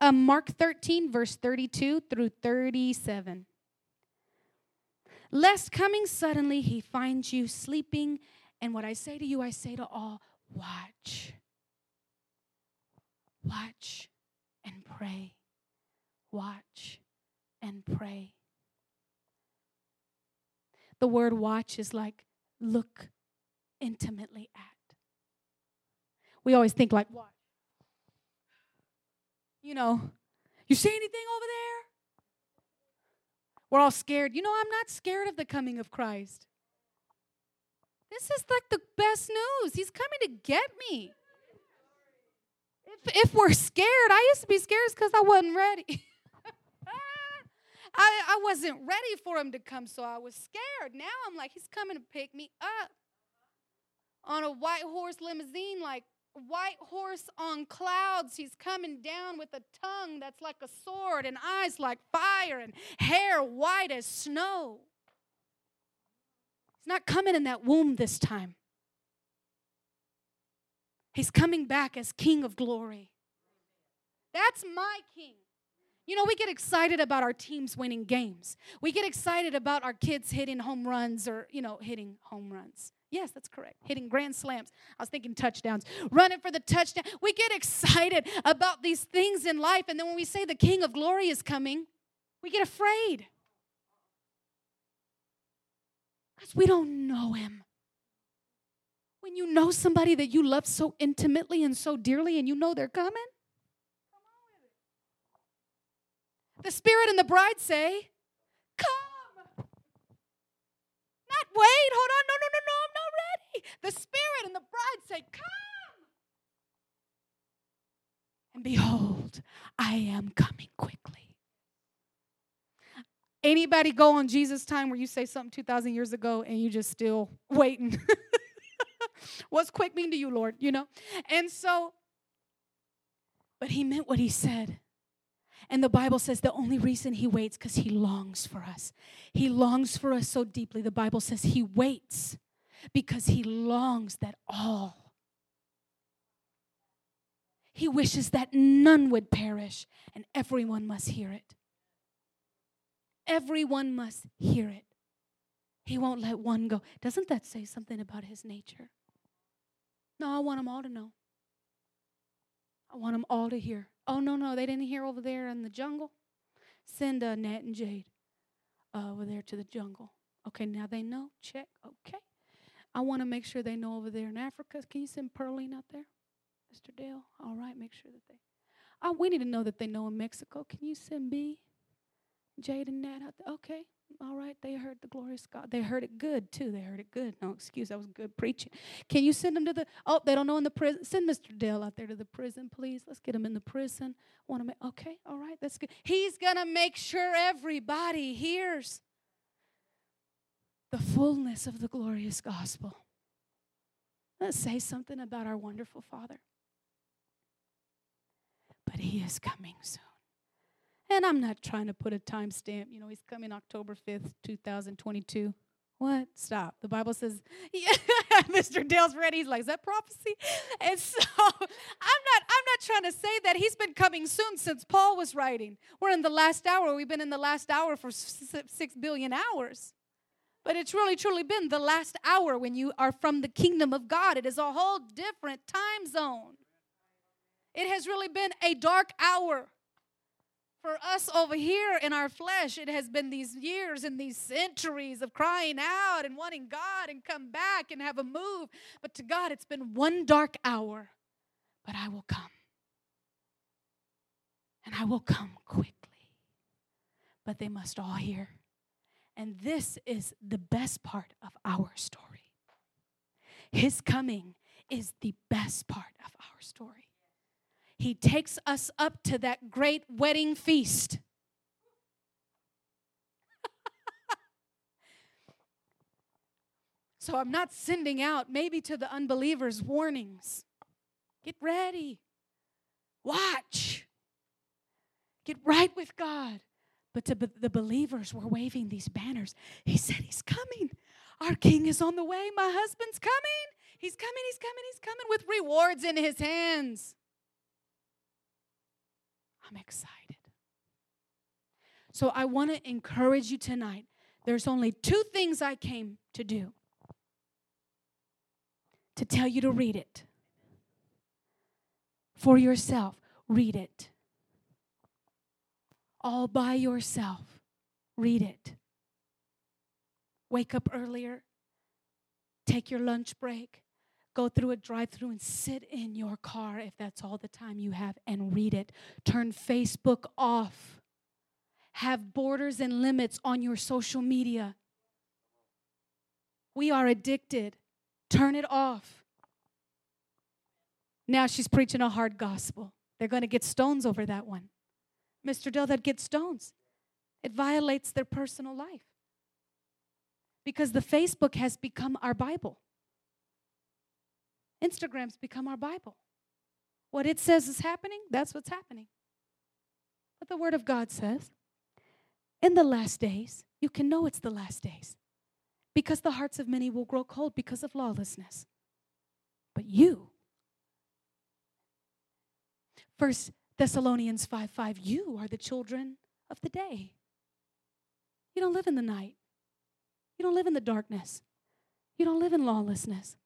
Um, Mark 13, verse 32 through 37. Lest coming suddenly he finds you sleeping, and what I say to you, I say to all watch. Watch and pray. Watch and pray. The word watch is like look intimately at. We always think like what? You know, you see anything over there? We're all scared. You know, I'm not scared of the coming of Christ. This is like the best news. He's coming to get me. If, if we're scared, I used to be scared because I wasn't ready. I, I wasn't ready for him to come, so I was scared. Now I'm like, he's coming to pick me up on a white horse limousine, like white horse on clouds. He's coming down with a tongue that's like a sword, and eyes like fire, and hair white as snow. He's not coming in that womb this time. He's coming back as King of glory. That's my King. You know, we get excited about our teams winning games. We get excited about our kids hitting home runs or, you know, hitting home runs. Yes, that's correct. Hitting grand slams. I was thinking touchdowns. Running for the touchdown. We get excited about these things in life. And then when we say the King of Glory is coming, we get afraid. Because we don't know him. When you know somebody that you love so intimately and so dearly and you know they're coming, the Spirit and the bride say, Come. Not wait, hold on, no, no, no, no, I'm not ready. The Spirit and the bride say, Come. And behold, I am coming quickly. Anybody go on Jesus' time where you say something 2,000 years ago and you just still waiting? What's quick mean to you, Lord? You know? And so, but he meant what he said. And the Bible says the only reason he waits because he longs for us. He longs for us so deeply. The Bible says he waits because he longs that all. He wishes that none would perish and everyone must hear it. Everyone must hear it. He won't let one go. Doesn't that say something about his nature? No, I want them all to know. I want them all to hear. Oh, no, no, they didn't hear over there in the jungle. Send uh, Nat and Jade uh, over there to the jungle. Okay, now they know. Check. Okay. I want to make sure they know over there in Africa. Can you send Pearline out there? Mr. Dale? All right, make sure that they. Oh, we need to know that they know in Mexico. Can you send B, Jade, and Nat out there? Okay. All right, they heard the glorious God. They heard it good too. They heard it good. No excuse, that was good preaching. Can you send them to the? Oh, they don't know in the prison. Send Mr. Dale out there to the prison, please. Let's get him in the prison. Want to make? Okay, all right, that's good. He's gonna make sure everybody hears the fullness of the glorious gospel. Let's say something about our wonderful Father. But He is coming soon. And I'm not trying to put a timestamp. You know, he's coming October 5th, 2022. What? Stop. The Bible says, yeah, Mr. Dale's ready. He's like, is that prophecy? And so I'm not, I'm not trying to say that he's been coming soon since Paul was writing. We're in the last hour. We've been in the last hour for six billion hours. But it's really truly been the last hour when you are from the kingdom of God. It is a whole different time zone. It has really been a dark hour for us over here in our flesh, it has been these years and these centuries of crying out and wanting God and come back and have a move. But to God, it's been one dark hour. But I will come. and I will come quickly. But they must all hear. And this is the best part of our story. His coming is the best part of our story. He takes us up to that great wedding feast. so I'm not sending out, maybe to the unbelievers, warnings. Get ready. Watch. Get right with God. But to the believers were waving these banners. He said, He's coming. Our king is on the way. My husband's coming. He's coming, he's coming, he's coming with rewards in his hands. I'm excited. So I want to encourage you tonight. There's only two things I came to do to tell you to read it for yourself. Read it all by yourself. Read it. Wake up earlier. Take your lunch break. Go through a drive through and sit in your car if that's all the time you have and read it. Turn Facebook off. Have borders and limits on your social media. We are addicted. Turn it off. Now she's preaching a hard gospel. They're going to get stones over that one. Mr. Dill, that gets stones. It violates their personal life. Because the Facebook has become our Bible. Instagram's become our Bible. What it says is happening, that's what's happening. But the Word of God says, in the last days, you can know it's the last days because the hearts of many will grow cold because of lawlessness. But you, First Thessalonians 5 5, you are the children of the day. You don't live in the night. You don't live in the darkness. You don't live in lawlessness.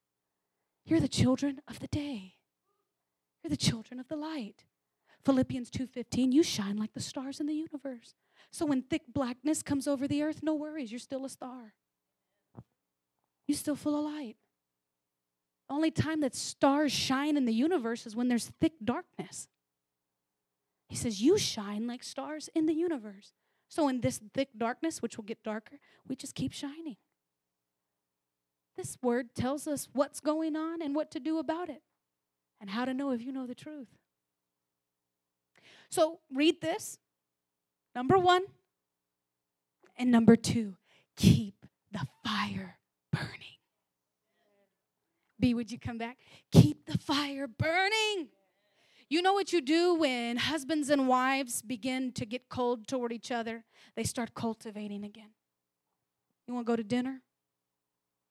You're the children of the day. You're the children of the light. Philippians 2:15, you shine like the stars in the universe. So when thick blackness comes over the earth, no worries, you're still a star. You're still full of light. The only time that stars shine in the universe is when there's thick darkness. He says, You shine like stars in the universe. So, in this thick darkness, which will get darker, we just keep shining. This word tells us what's going on and what to do about it, and how to know if you know the truth. So, read this. Number one. And number two, keep the fire burning. B, would you come back? Keep the fire burning. You know what you do when husbands and wives begin to get cold toward each other? They start cultivating again. You want to go to dinner?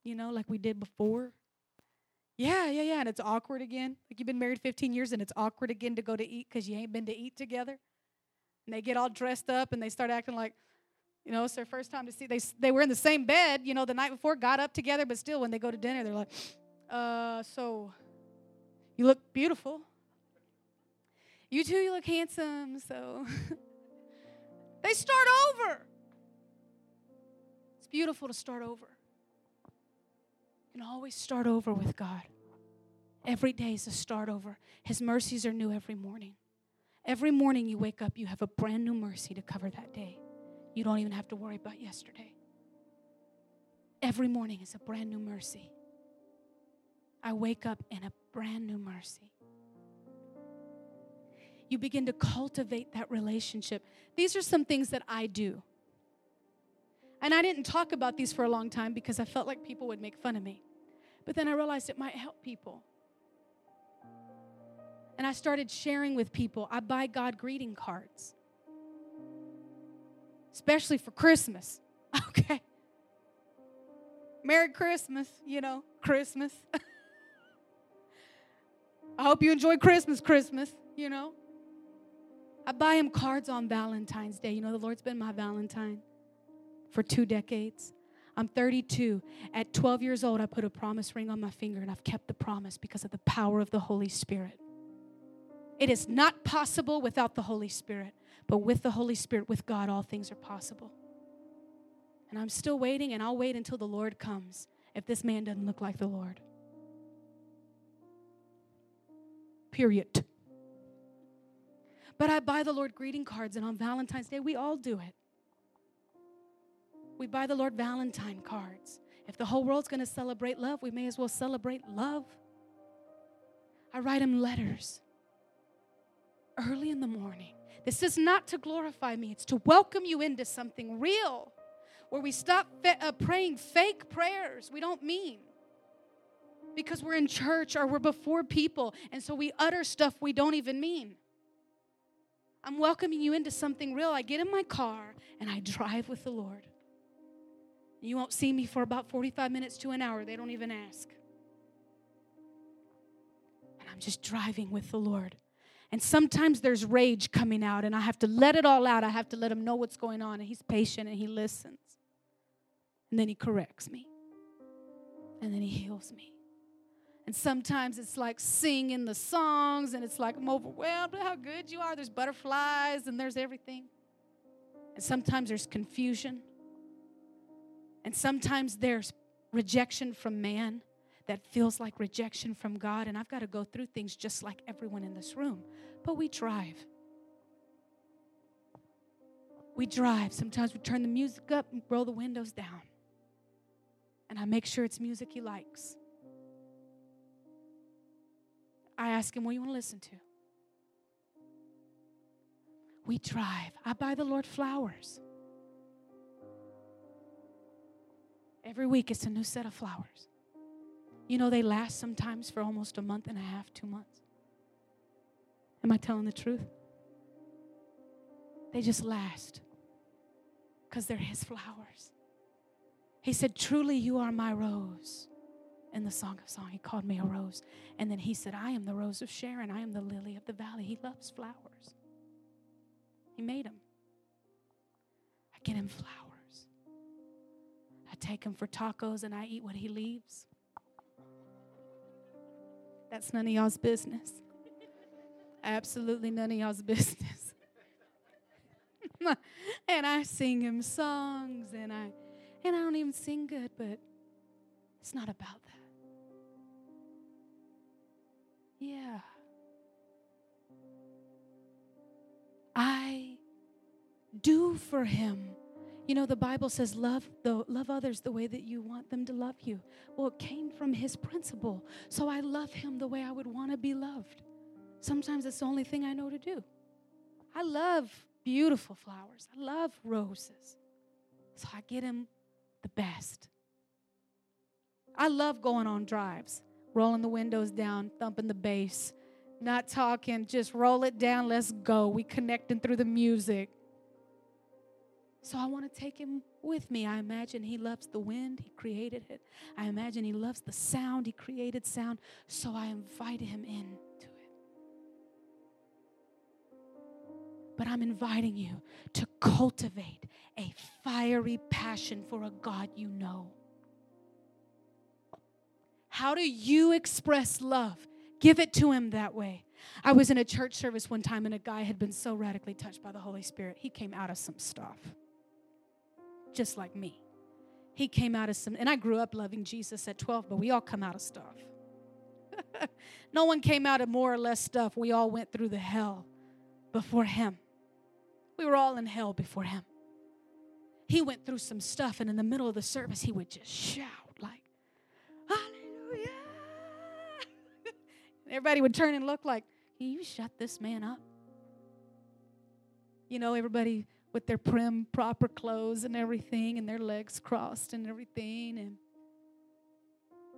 You know, like we did before? Yeah, yeah, yeah. And it's awkward again. Like you've been married 15 years and it's awkward again to go to eat because you ain't been to eat together. And they get all dressed up and they start acting like, you know, it's their first time to see. They, they were in the same bed, you know, the night before, got up together, but still, when they go to dinner, they're like, uh, so you look beautiful. You too, you look handsome. So they start over. It's beautiful to start over. Can always start over with God. Every day is a start over. His mercies are new every morning. Every morning you wake up, you have a brand new mercy to cover that day. You don't even have to worry about yesterday. Every morning is a brand new mercy. I wake up in a brand new mercy you begin to cultivate that relationship. These are some things that I do. And I didn't talk about these for a long time because I felt like people would make fun of me. But then I realized it might help people. And I started sharing with people. I buy God greeting cards, especially for Christmas. Okay. Merry Christmas, you know, Christmas. I hope you enjoy Christmas, Christmas, you know. I buy him cards on Valentine's Day. You know, the Lord's been my Valentine for two decades. I'm 32. At 12 years old, I put a promise ring on my finger, and I've kept the promise because of the power of the Holy Spirit. It is not possible without the Holy Spirit, but with the Holy Spirit, with God, all things are possible. And I'm still waiting, and I'll wait until the Lord comes if this man doesn't look like the Lord. Period. But I buy the Lord greeting cards, and on Valentine's Day, we all do it. We buy the Lord Valentine cards. If the whole world's going to celebrate love, we may as well celebrate love. I write him letters early in the morning. This is not to glorify me, it's to welcome you into something real where we stop uh, praying fake prayers we don't mean because we're in church or we're before people, and so we utter stuff we don't even mean. I'm welcoming you into something real. I get in my car and I drive with the Lord. You won't see me for about 45 minutes to an hour. They don't even ask. And I'm just driving with the Lord. And sometimes there's rage coming out, and I have to let it all out. I have to let him know what's going on. And he's patient and he listens. And then he corrects me. And then he heals me. And sometimes it's like singing the songs, and it's like I'm overwhelmed how good you are. There's butterflies and there's everything. And sometimes there's confusion. And sometimes there's rejection from man that feels like rejection from God. And I've got to go through things just like everyone in this room. But we drive. We drive. Sometimes we turn the music up and roll the windows down. And I make sure it's music he likes. I ask him, What do you want to listen to? We drive. I buy the Lord flowers. Every week it's a new set of flowers. You know, they last sometimes for almost a month and a half, two months. Am I telling the truth? They just last because they're His flowers. He said, Truly, you are my rose in the Song of Song. He called me a rose. And then he said, I am the rose of Sharon. I am the lily of the valley. He loves flowers. He made them. I get him flowers. I take him for tacos and I eat what he leaves. That's none of y'all's business. Absolutely none of y'all's business. and I sing him songs and I and I don't even sing good, but it's not about that. Yeah. I do for him. You know, the Bible says, love, the, love others the way that you want them to love you. Well, it came from his principle. So I love him the way I would want to be loved. Sometimes it's the only thing I know to do. I love beautiful flowers, I love roses. So I get him the best. I love going on drives rolling the windows down, thumping the bass, not talking, just roll it down, let's go. We connecting through the music. So I want to take him with me. I imagine he loves the wind, he created it. I imagine he loves the sound, he created sound. So I invite him into it. But I'm inviting you to cultivate a fiery passion for a God you know. How do you express love? Give it to him that way. I was in a church service one time and a guy had been so radically touched by the Holy Spirit. He came out of some stuff, just like me. He came out of some, and I grew up loving Jesus at 12, but we all come out of stuff. no one came out of more or less stuff. We all went through the hell before him. We were all in hell before him. He went through some stuff, and in the middle of the service, he would just shout like, Hallelujah. Everybody would turn and look like, you shut this man up? You know, everybody with their prim, proper clothes and everything, and their legs crossed and everything, and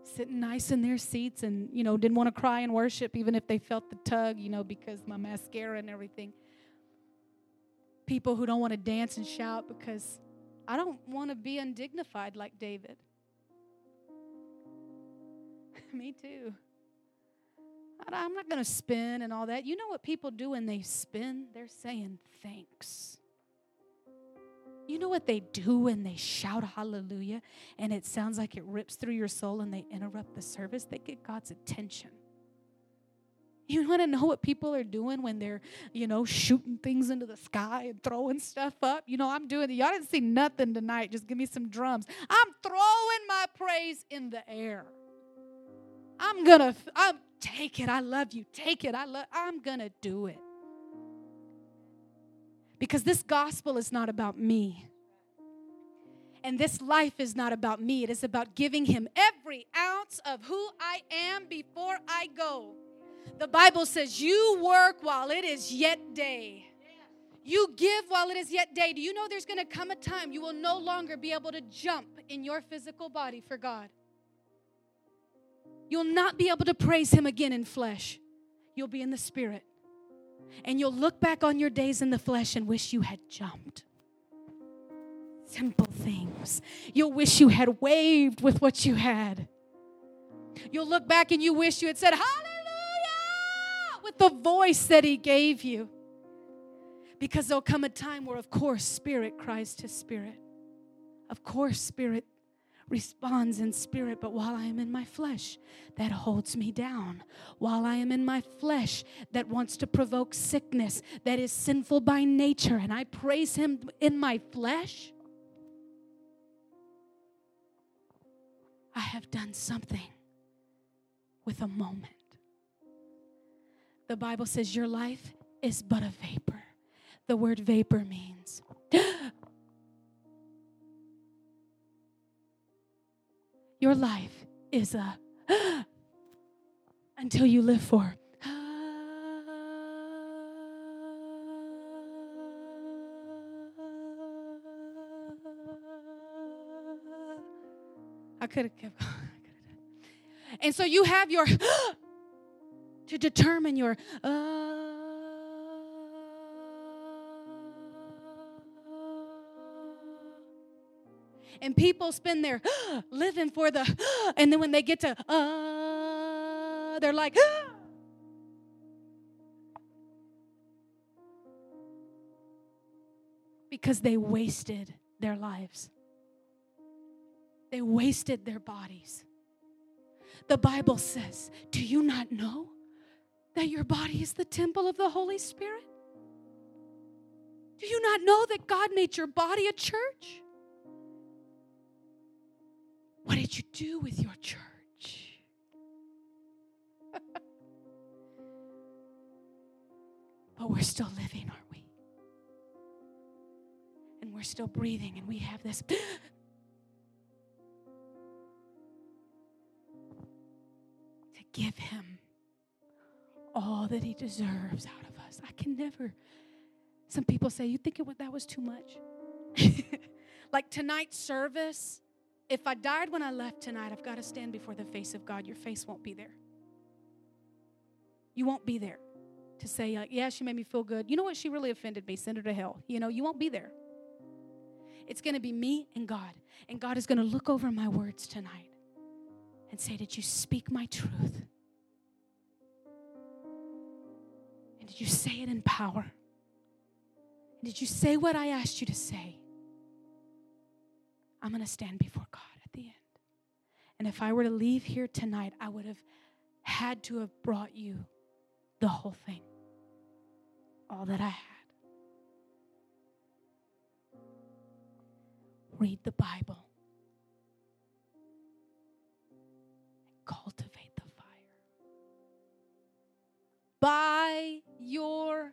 sitting nice in their seats, and, you know, didn't want to cry and worship even if they felt the tug, you know, because my mascara and everything. People who don't want to dance and shout because I don't want to be undignified like David. Me too. I'm not going to spin and all that. You know what people do when they spin? They're saying thanks. You know what they do when they shout hallelujah and it sounds like it rips through your soul and they interrupt the service? They get God's attention. You want to know what people are doing when they're, you know, shooting things into the sky and throwing stuff up? You know, I'm doing it. Y'all didn't see nothing tonight. Just give me some drums. I'm throwing my praise in the air. I'm gonna, I'm take it. I love you. Take it. I love I'm gonna do it. Because this gospel is not about me. And this life is not about me. It is about giving him every ounce of who I am before I go. The Bible says, You work while it is yet day. You give while it is yet day. Do you know there's going to come a time you will no longer be able to jump in your physical body for God? You'll not be able to praise Him again in flesh. You'll be in the Spirit. And you'll look back on your days in the flesh and wish you had jumped. Simple things. You'll wish you had waved with what you had. You'll look back and you wish you had said, Hallelujah, with the voice that He gave you. Because there'll come a time where, of course, spirit cries to spirit. Of course, spirit responds in spirit, but while I am in my flesh, that holds me down. While I am in my flesh, that wants to provoke sickness, that is sinful by nature, and I praise Him in my flesh, I have done something with a moment. The Bible says your life is but a vapor the word vapor means. Your life is a until you live for. I could have kept going. And so you have your to determine your uh, And people spend their living for the, and then when they get to, uh, they're like, because they wasted their lives. They wasted their bodies. The Bible says, Do you not know that your body is the temple of the Holy Spirit? Do you not know that God made your body a church? You do with your church? but we're still living, aren't we? And we're still breathing, and we have this. to give him all that he deserves out of us. I can never. Some people say, You think it, that was too much? like tonight's service, if I died when I left tonight, I've got to stand before the face of God. Your face won't be there. You won't be there to say, yeah, she made me feel good. You know what? She really offended me. Send her to hell. You know, you won't be there. It's going to be me and God. And God is going to look over my words tonight and say, Did you speak my truth? And did you say it in power? And did you say what I asked you to say? I'm going to stand before God at the end. And if I were to leave here tonight, I would have had to have brought you the whole thing, all that I had. Read the Bible. Cultivate the fire. By your